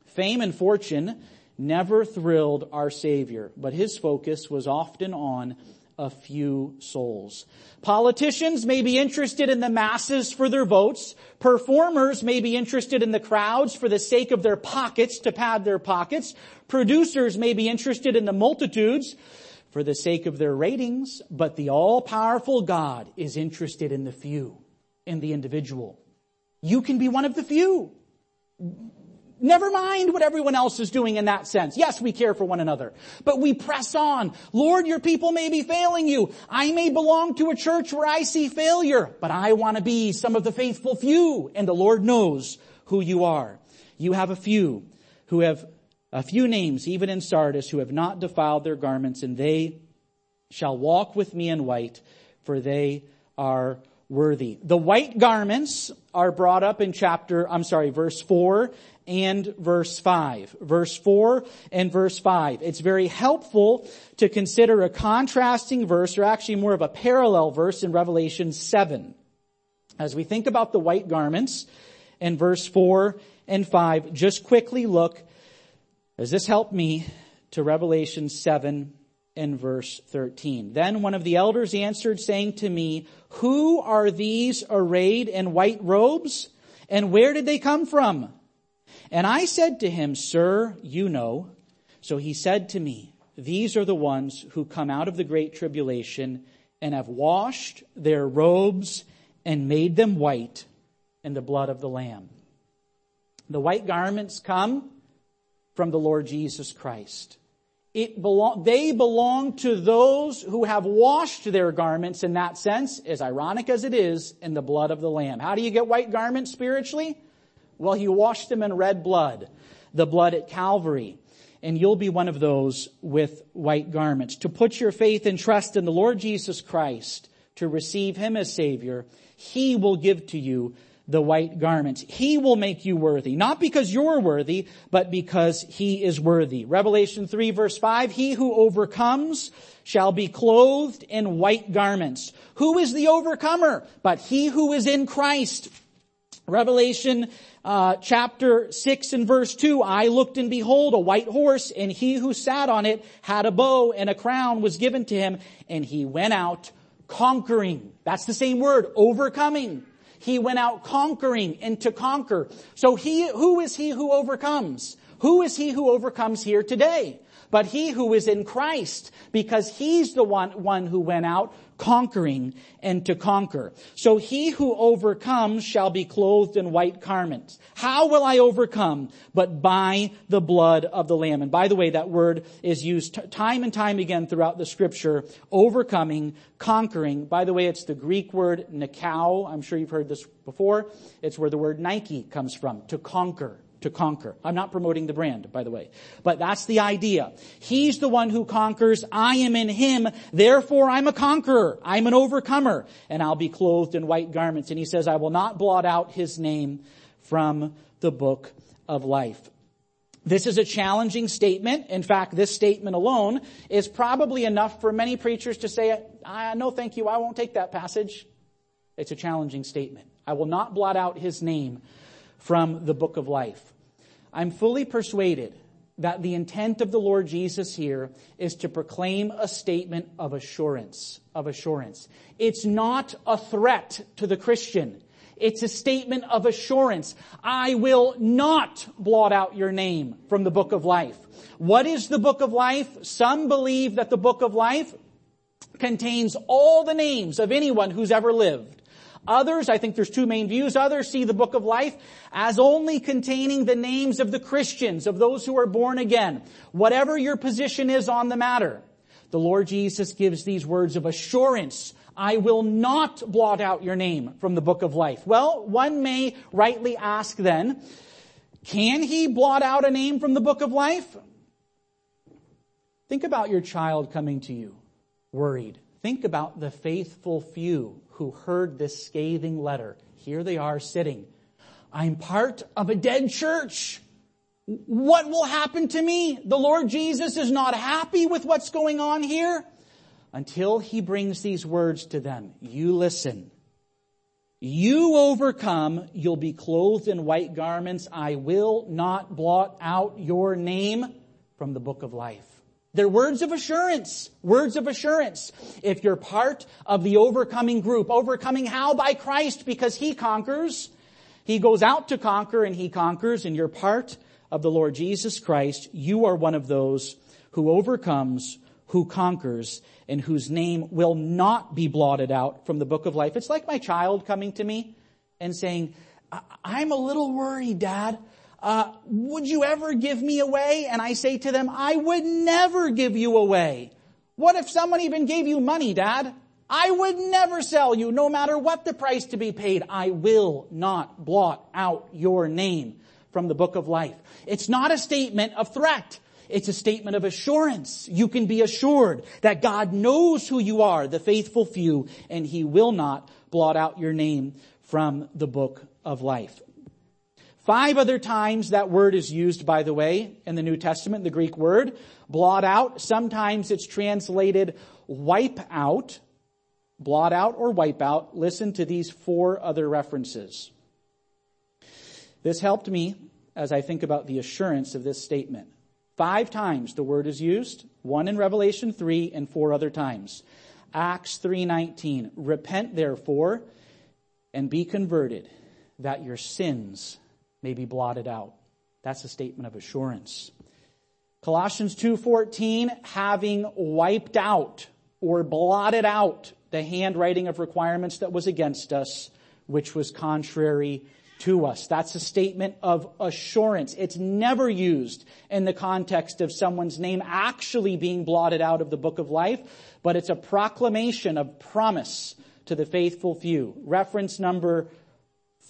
Fame and fortune never thrilled our Savior, but His focus was often on a few souls. Politicians may be interested in the masses for their votes. Performers may be interested in the crowds for the sake of their pockets to pad their pockets. Producers may be interested in the multitudes for the sake of their ratings, but the all-powerful God is interested in the few, in the individual. You can be one of the few. Never mind what everyone else is doing in that sense. Yes, we care for one another, but we press on. Lord, your people may be failing you. I may belong to a church where I see failure, but I want to be some of the faithful few, and the Lord knows who you are. You have a few who have a few names, even in Sardis, who have not defiled their garments, and they shall walk with me in white, for they are worthy. The white garments are brought up in chapter, I'm sorry, verse 4 and verse 5. Verse 4 and verse 5. It's very helpful to consider a contrasting verse, or actually more of a parallel verse in Revelation 7. As we think about the white garments in verse 4 and 5, just quickly look, as this helped me, to Revelation 7 and verse 13. Then one of the elders answered saying to me, who are these arrayed in white robes? And where did they come from? And I said to him, Sir, you know. So he said to me, These are the ones who come out of the great tribulation and have washed their robes and made them white in the blood of the Lamb. The white garments come from the Lord Jesus Christ. It belong, they belong to those who have washed their garments in that sense, as ironic as it is, in the blood of the Lamb. How do you get white garments spiritually? Well, he washed them in red blood, the blood at Calvary. And you'll be one of those with white garments. To put your faith and trust in the Lord Jesus Christ, to receive Him as Savior, He will give to you the white garments. He will make you worthy, not because you're worthy, but because He is worthy. Revelation 3 verse 5, He who overcomes shall be clothed in white garments. Who is the overcomer? But he who is in Christ. Revelation uh, chapter 6 and verse 2, I looked and behold a white horse and he who sat on it had a bow and a crown was given to him and he went out conquering. That's the same word, overcoming. He went out conquering and to conquer. So he, who is he who overcomes? Who is he who overcomes here today? But he who is in Christ, because he's the one, one who went out conquering and to conquer. So he who overcomes shall be clothed in white garments. How will I overcome? But by the blood of the Lamb. And by the way, that word is used t- time and time again throughout the scripture. Overcoming, conquering. By the way, it's the Greek word nikao. I'm sure you've heard this before. It's where the word Nike comes from. To conquer to conquer. I'm not promoting the brand, by the way. But that's the idea. He's the one who conquers. I am in him. Therefore I'm a conqueror. I'm an overcomer. And I'll be clothed in white garments. And he says, I will not blot out his name from the book of life. This is a challenging statement. In fact, this statement alone is probably enough for many preachers to say, no thank you, I won't take that passage. It's a challenging statement. I will not blot out his name from the book of life. I'm fully persuaded that the intent of the Lord Jesus here is to proclaim a statement of assurance, of assurance. It's not a threat to the Christian. It's a statement of assurance. I will not blot out your name from the book of life. What is the book of life? Some believe that the book of life contains all the names of anyone who's ever lived. Others, I think there's two main views. Others see the book of life as only containing the names of the Christians, of those who are born again. Whatever your position is on the matter. the Lord Jesus gives these words of assurance. I will not blot out your name from the book of life. Well, one may rightly ask then, can he blot out a name from the book of life? Think about your child coming to you, worried. Think about the faithful few who heard this scathing letter. Here they are sitting. I'm part of a dead church. What will happen to me? The Lord Jesus is not happy with what's going on here until he brings these words to them. You listen. You overcome, you'll be clothed in white garments. I will not blot out your name from the book of life. They're words of assurance. Words of assurance. If you're part of the overcoming group, overcoming how? By Christ, because He conquers. He goes out to conquer and He conquers, and you're part of the Lord Jesus Christ, you are one of those who overcomes, who conquers, and whose name will not be blotted out from the book of life. It's like my child coming to me and saying, I'm a little worried, dad. Uh, would you ever give me away? And I say to them, I would never give you away. What if someone even gave you money, dad? I would never sell you, no matter what the price to be paid. I will not blot out your name from the book of life. It's not a statement of threat. It's a statement of assurance. You can be assured that God knows who you are, the faithful few, and He will not blot out your name from the book of life. Five other times that word is used, by the way, in the New Testament, the Greek word, blot out. Sometimes it's translated wipe out, blot out or wipe out. Listen to these four other references. This helped me as I think about the assurance of this statement. Five times the word is used, one in Revelation 3 and four other times. Acts 3:19, repent therefore and be converted that your sins may be blotted out. That's a statement of assurance. Colossians 2:14, having wiped out or blotted out the handwriting of requirements that was against us, which was contrary to us. That's a statement of assurance. It's never used in the context of someone's name actually being blotted out of the book of life, but it's a proclamation of promise to the faithful few. Reference number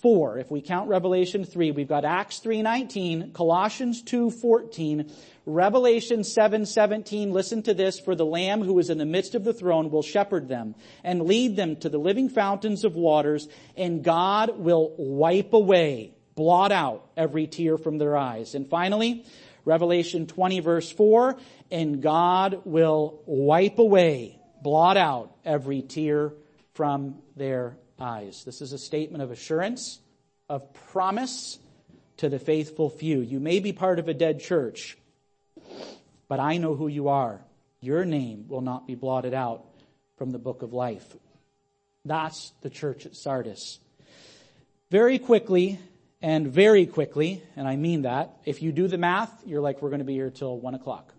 four. If we count Revelation 3, we've got Acts 3.19, Colossians 2.14, Revelation 7:17, listen to this, for the lamb who is in the midst of the throne will shepherd them and lead them to the living fountains of waters, and God will wipe away, blot out every tear from their eyes. And finally, Revelation 20 verse 4, and God will wipe away, blot out every tear from their eyes. This is a statement of assurance, of promise to the faithful few. You may be part of a dead church, but I know who you are. Your name will not be blotted out from the book of life. That's the church at Sardis. Very quickly, and very quickly, and I mean that, if you do the math, you're like, we're going to be here till one o'clock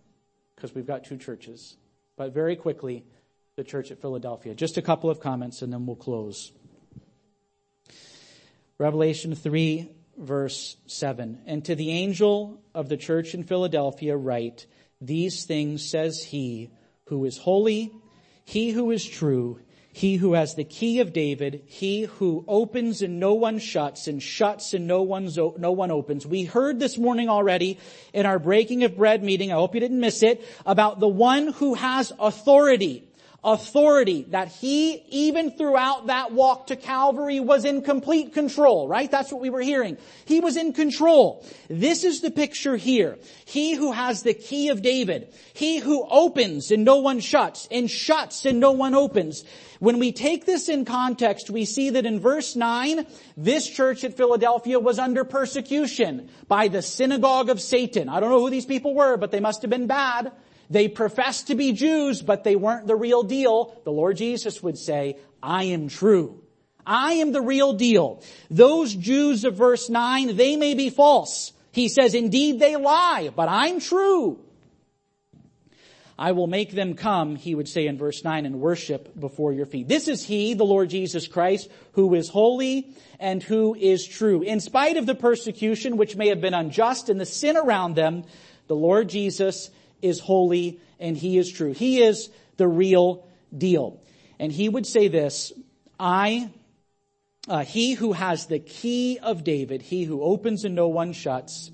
because we've got two churches. But very quickly, the church at Philadelphia. Just a couple of comments and then we'll close. Revelation 3 verse 7. And to the angel of the church in Philadelphia write, these things says he who is holy, he who is true, he who has the key of David, he who opens and no one shuts and shuts and no one's, no one opens. We heard this morning already in our breaking of bread meeting, I hope you didn't miss it, about the one who has authority authority that he, even throughout that walk to Calvary, was in complete control, right? That's what we were hearing. He was in control. This is the picture here. He who has the key of David. He who opens and no one shuts, and shuts and no one opens. When we take this in context, we see that in verse 9, this church at Philadelphia was under persecution by the synagogue of Satan. I don't know who these people were, but they must have been bad. They professed to be Jews, but they weren't the real deal. The Lord Jesus would say, I am true. I am the real deal. Those Jews of verse 9, they may be false. He says, indeed they lie, but I'm true. I will make them come, he would say in verse 9, and worship before your feet. This is he, the Lord Jesus Christ, who is holy and who is true. In spite of the persecution, which may have been unjust and the sin around them, the Lord Jesus is holy and he is true. He is the real deal. And he would say this, I, uh, he who has the key of David, he who opens and no one shuts,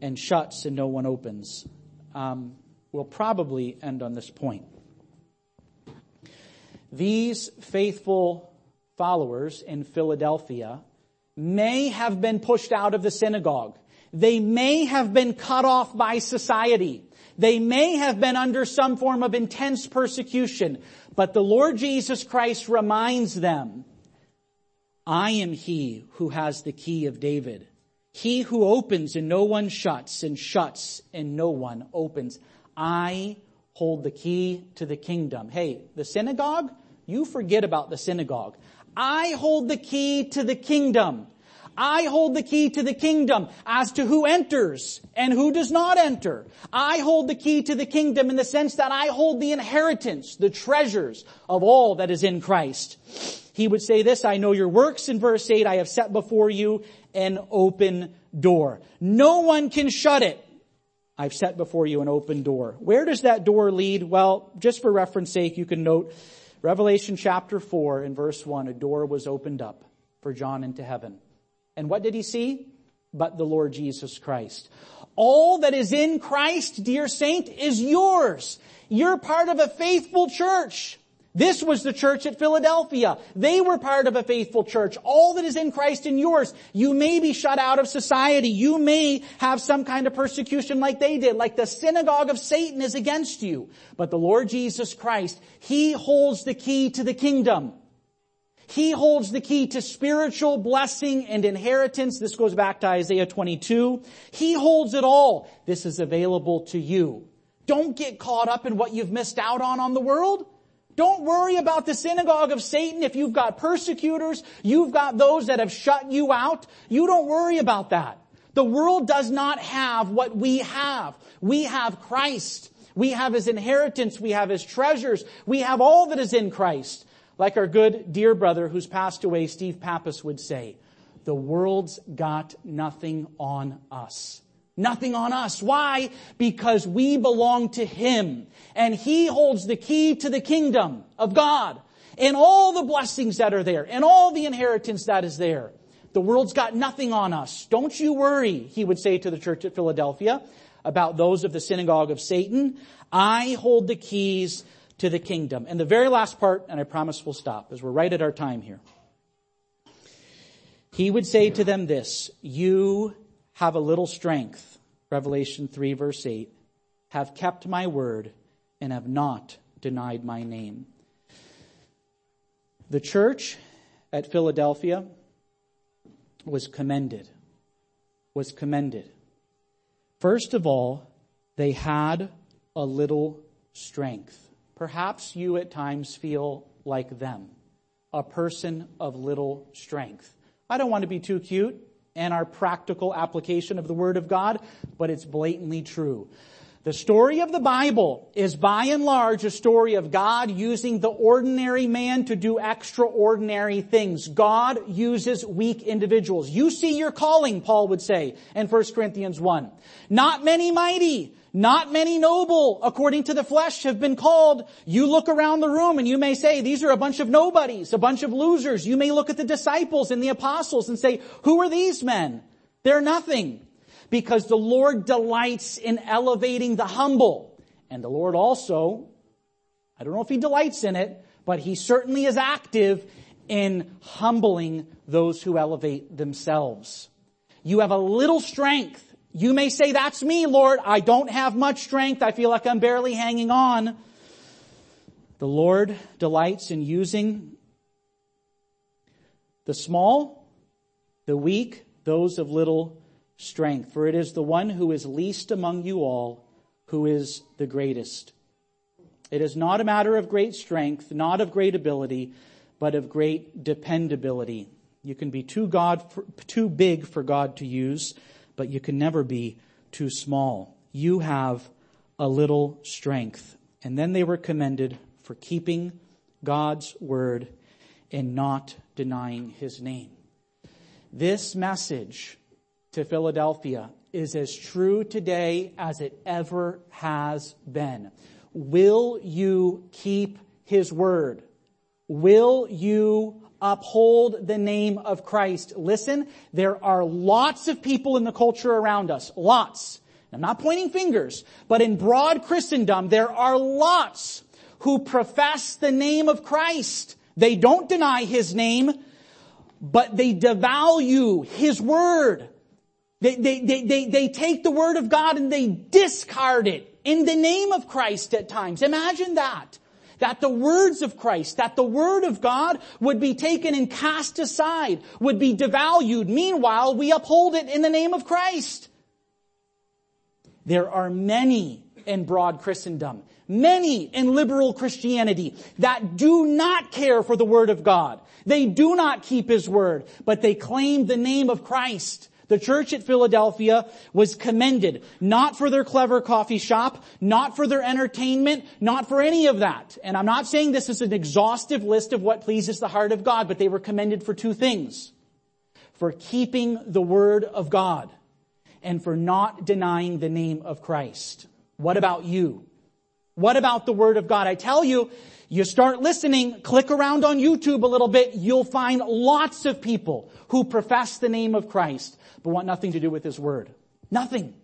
and shuts and no one opens. Um, will probably end on this point. These faithful followers in Philadelphia may have been pushed out of the synagogue. They may have been cut off by society. They may have been under some form of intense persecution, but the Lord Jesus Christ reminds them, I am he who has the key of David. He who opens and no one shuts and shuts and no one opens. I hold the key to the kingdom. Hey, the synagogue, you forget about the synagogue. I hold the key to the kingdom. I hold the key to the kingdom as to who enters and who does not enter. I hold the key to the kingdom in the sense that I hold the inheritance, the treasures of all that is in Christ. He would say this, I know your works in verse 8, I have set before you an open door. No one can shut it. I've set before you an open door. Where does that door lead? Well, just for reference sake, you can note Revelation chapter 4 in verse 1, a door was opened up for John into heaven. And what did he see? But the Lord Jesus Christ. All that is in Christ, dear saint, is yours. You're part of a faithful church. This was the church at Philadelphia. They were part of a faithful church. All that is in Christ in yours. You may be shut out of society. You may have some kind of persecution like they did, like the synagogue of Satan is against you. But the Lord Jesus Christ, He holds the key to the kingdom. He holds the key to spiritual blessing and inheritance. This goes back to Isaiah 22. He holds it all. This is available to you. Don't get caught up in what you've missed out on on the world. Don't worry about the synagogue of Satan if you've got persecutors, you've got those that have shut you out. You don't worry about that. The world does not have what we have. We have Christ. We have His inheritance. We have His treasures. We have all that is in Christ. Like our good dear brother who's passed away, Steve Pappas would say, the world's got nothing on us. Nothing on us. Why? Because we belong to Him. And He holds the key to the kingdom of God. And all the blessings that are there. And all the inheritance that is there. The world's got nothing on us. Don't you worry, he would say to the church at Philadelphia, about those of the synagogue of Satan. I hold the keys to the kingdom. And the very last part, and I promise we'll stop as we're right at our time here. He would say to them this, you have a little strength, Revelation 3 verse 8, have kept my word and have not denied my name. The church at Philadelphia was commended, was commended. First of all, they had a little strength. Perhaps you at times feel like them, a person of little strength. I don't want to be too cute and our practical application of the Word of God, but it's blatantly true. The story of the Bible is by and large a story of God using the ordinary man to do extraordinary things. God uses weak individuals. You see your calling, Paul would say in 1 Corinthians 1. Not many mighty, not many noble, according to the flesh, have been called. You look around the room and you may say, these are a bunch of nobodies, a bunch of losers. You may look at the disciples and the apostles and say, who are these men? They're nothing. Because the Lord delights in elevating the humble. And the Lord also, I don't know if He delights in it, but He certainly is active in humbling those who elevate themselves. You have a little strength you may say, that's me, Lord. I don't have much strength. I feel like I'm barely hanging on. The Lord delights in using the small, the weak, those of little strength. For it is the one who is least among you all who is the greatest. It is not a matter of great strength, not of great ability, but of great dependability. You can be too God, for, too big for God to use but you can never be too small. You have a little strength. And then they were commended for keeping God's word and not denying his name. This message to Philadelphia is as true today as it ever has been. will you keep his word? Will you uphold the name of Christ? Listen, there are lots of people in the culture around us. Lots. I'm not pointing fingers, but in broad Christendom, there are lots who profess the name of Christ. They don't deny his name, but they devalue his word. They, they, they, they, they take the word of God and they discard it in the name of Christ at times. Imagine that. That the words of Christ, that the word of God would be taken and cast aside, would be devalued. Meanwhile, we uphold it in the name of Christ. There are many in broad Christendom, many in liberal Christianity that do not care for the word of God. They do not keep his word, but they claim the name of Christ. The church at Philadelphia was commended, not for their clever coffee shop, not for their entertainment, not for any of that. And I'm not saying this is an exhaustive list of what pleases the heart of God, but they were commended for two things. For keeping the word of God and for not denying the name of Christ. What about you? What about the word of God? I tell you, you start listening, click around on YouTube a little bit, you'll find lots of people who profess the name of Christ, but want nothing to do with His Word. Nothing.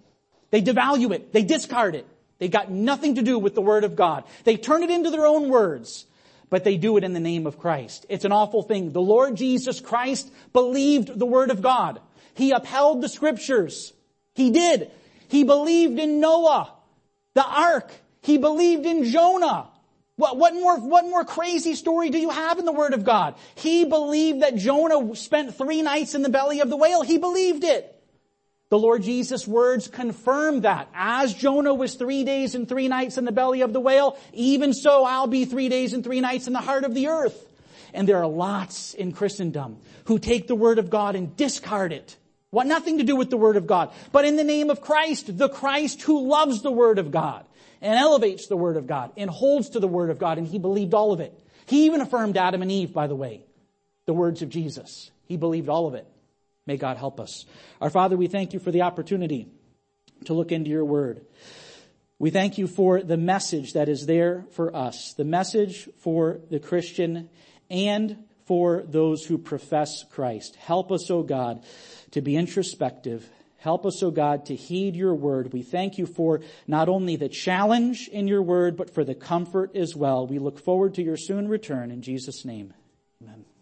They devalue it. They discard it. They've got nothing to do with the Word of God. They turn it into their own words, but they do it in the name of Christ. It's an awful thing. The Lord Jesus Christ believed the Word of God. He upheld the Scriptures. He did. He believed in Noah, the ark. He believed in Jonah. What, what more, what more crazy story do you have in the Word of God? He believed that Jonah spent three nights in the belly of the whale. He believed it. The Lord Jesus' words confirm that. As Jonah was three days and three nights in the belly of the whale, even so I'll be three days and three nights in the heart of the earth. And there are lots in Christendom who take the Word of God and discard it. Want nothing to do with the Word of God. But in the name of Christ, the Christ who loves the Word of God and elevates the Word of God and holds to the Word of God and he believed all of it. He even affirmed Adam and Eve, by the way, the words of Jesus. He believed all of it. May God help us. Our Father, we thank you for the opportunity to look into your Word. We thank you for the message that is there for us, the message for the Christian and for those who profess Christ. Help us, O oh God, to be introspective Help us, O God, to heed your word. We thank you for not only the challenge in your word, but for the comfort as well. We look forward to your soon return in Jesus' name. Amen.